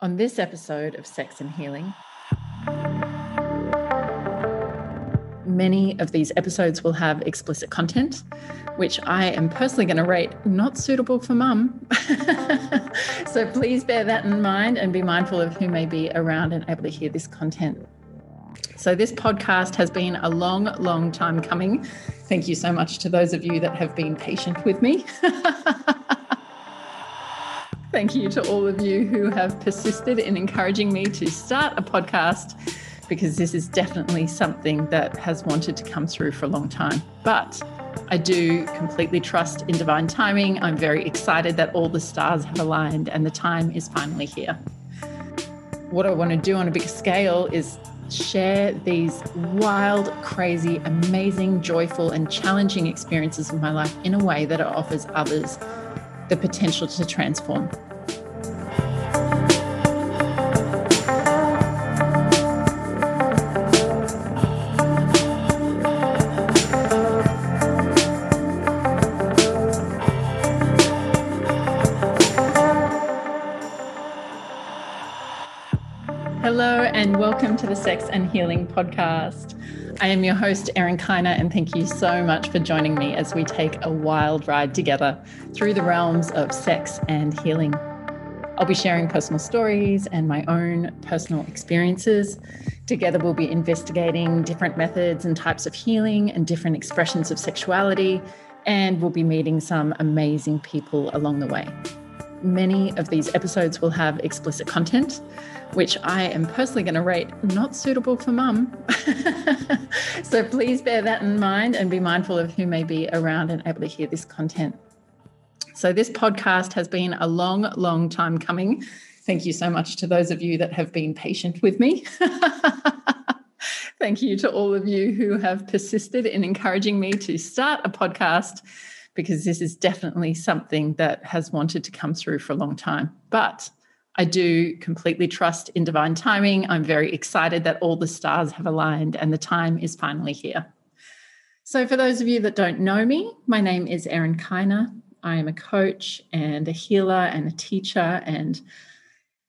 On this episode of Sex and Healing, many of these episodes will have explicit content, which I am personally going to rate not suitable for mum. so please bear that in mind and be mindful of who may be around and able to hear this content. So, this podcast has been a long, long time coming. Thank you so much to those of you that have been patient with me. Thank you to all of you who have persisted in encouraging me to start a podcast because this is definitely something that has wanted to come through for a long time. But I do completely trust in divine timing. I'm very excited that all the stars have aligned and the time is finally here. What I want to do on a bigger scale is share these wild, crazy, amazing, joyful, and challenging experiences of my life in a way that it offers others the potential to transform. Hello, and welcome to the Sex and Healing Podcast. I am your host, Erin Kiner, and thank you so much for joining me as we take a wild ride together through the realms of sex and healing. I'll be sharing personal stories and my own personal experiences. Together, we'll be investigating different methods and types of healing and different expressions of sexuality, and we'll be meeting some amazing people along the way. Many of these episodes will have explicit content which I am personally going to rate not suitable for mum. so please bear that in mind and be mindful of who may be around and able to hear this content. So, this podcast has been a long, long time coming. Thank you so much to those of you that have been patient with me. Thank you to all of you who have persisted in encouraging me to start a podcast because this is definitely something that has wanted to come through for a long time. But I do completely trust in divine timing. I'm very excited that all the stars have aligned and the time is finally here. So, for those of you that don't know me, my name is Erin Kiner. I am a coach and a healer and a teacher and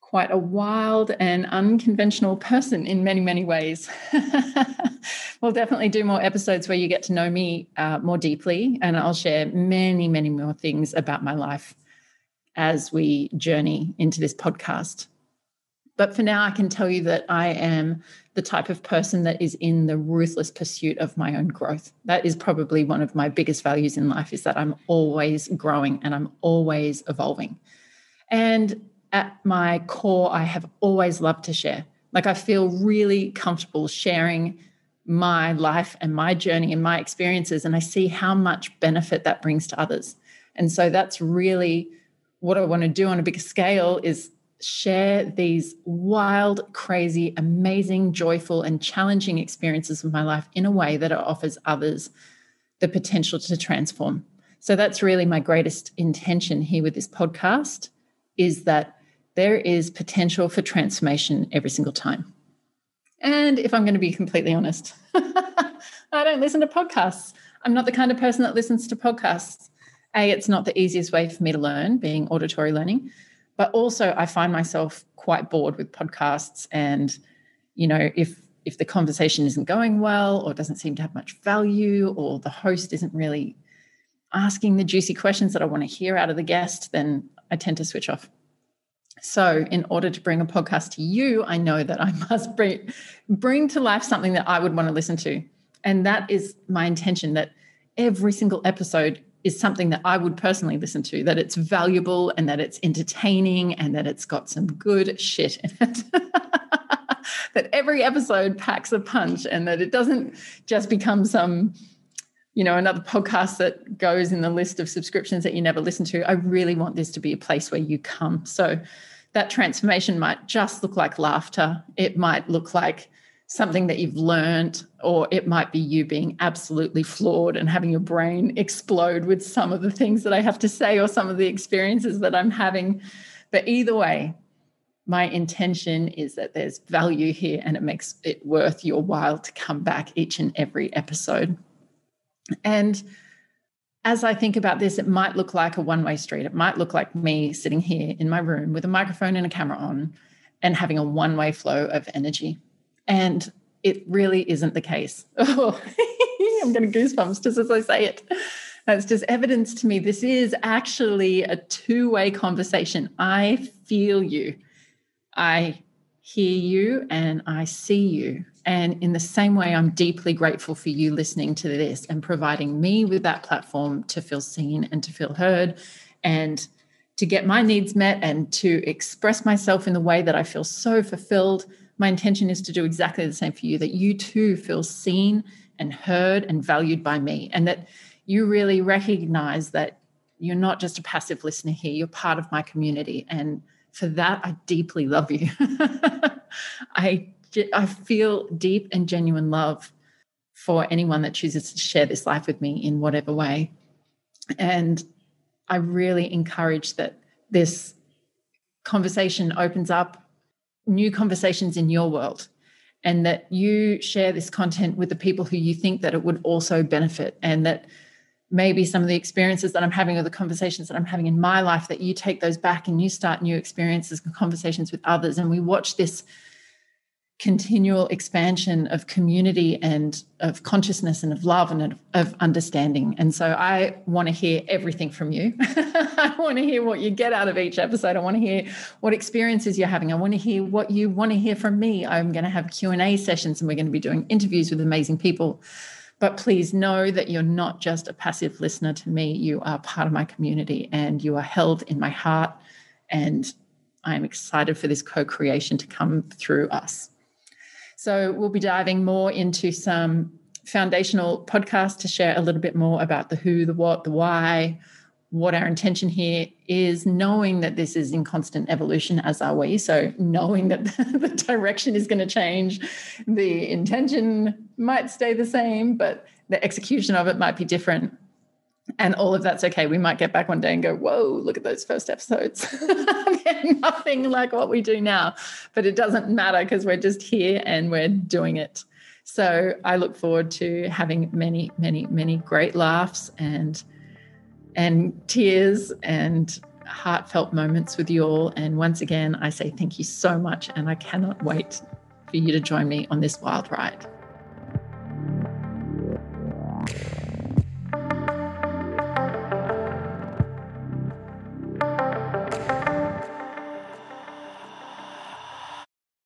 quite a wild and unconventional person in many, many ways. we'll definitely do more episodes where you get to know me uh, more deeply, and I'll share many, many more things about my life as we journey into this podcast. But for now, I can tell you that I am the type of person that is in the ruthless pursuit of my own growth. That is probably one of my biggest values in life is that I'm always growing and I'm always evolving. And at my core, I have always loved to share. Like I feel really comfortable sharing my life and my journey and my experiences, and I see how much benefit that brings to others. And so that's really what I want to do on a bigger scale is share these wild, crazy, amazing, joyful, and challenging experiences of my life in a way that it offers others the potential to transform. So that's really my greatest intention here with this podcast is that there is potential for transformation every single time. And if I'm going to be completely honest, I don't listen to podcasts. I'm not the kind of person that listens to podcasts. A, it's not the easiest way for me to learn, being auditory learning, but also I find myself quite bored with podcasts. And, you know, if if the conversation isn't going well or doesn't seem to have much value or the host isn't really asking the juicy questions that I want to hear out of the guest, then I tend to switch off. So, in order to bring a podcast to you, I know that I must bring, bring to life something that I would want to listen to. And that is my intention that every single episode is something that I would personally listen to, that it's valuable and that it's entertaining and that it's got some good shit in it. that every episode packs a punch and that it doesn't just become some, you know, another podcast that goes in the list of subscriptions that you never listen to. I really want this to be a place where you come. So that transformation might just look like laughter. It might look like something that you've learned, or it might be you being absolutely floored and having your brain explode with some of the things that I have to say or some of the experiences that I'm having. But either way, my intention is that there's value here and it makes it worth your while to come back each and every episode. And as I think about this, it might look like a one way street. It might look like me sitting here in my room with a microphone and a camera on and having a one way flow of energy. And it really isn't the case. I'm getting goosebumps just as I say it. That's just evidence to me. This is actually a two way conversation. I feel you, I hear you, and I see you. And in the same way, I'm deeply grateful for you listening to this and providing me with that platform to feel seen and to feel heard and to get my needs met and to express myself in the way that I feel so fulfilled. My intention is to do exactly the same for you, that you too feel seen and heard and valued by me, and that you really recognize that you're not just a passive listener here, you're part of my community. And for that, I deeply love you. I, I feel deep and genuine love for anyone that chooses to share this life with me in whatever way. And I really encourage that this conversation opens up new conversations in your world and that you share this content with the people who you think that it would also benefit and that maybe some of the experiences that I'm having or the conversations that I'm having in my life that you take those back and you start new experiences and conversations with others and we watch this continual expansion of community and of consciousness and of love and of understanding. And so I want to hear everything from you. I want to hear what you get out of each episode. I want to hear what experiences you're having. I want to hear what you want to hear from me. I'm going to have Q&A sessions and we're going to be doing interviews with amazing people. But please know that you're not just a passive listener to me. You are part of my community and you are held in my heart. And I'm excited for this co creation to come through us. So we'll be diving more into some foundational podcasts to share a little bit more about the who, the what, the why, what our intention here is, knowing that this is in constant evolution, as are we. So, knowing that the direction is going to change, the intention might stay the same, but the execution of it might be different. And all of that's okay. We might get back one day and go, whoa, look at those first episodes. They're nothing like what we do now. But it doesn't matter because we're just here and we're doing it. So I look forward to having many, many, many great laughs and and tears and heartfelt moments with you all. And once again, I say thank you so much. And I cannot wait for you to join me on this wild ride.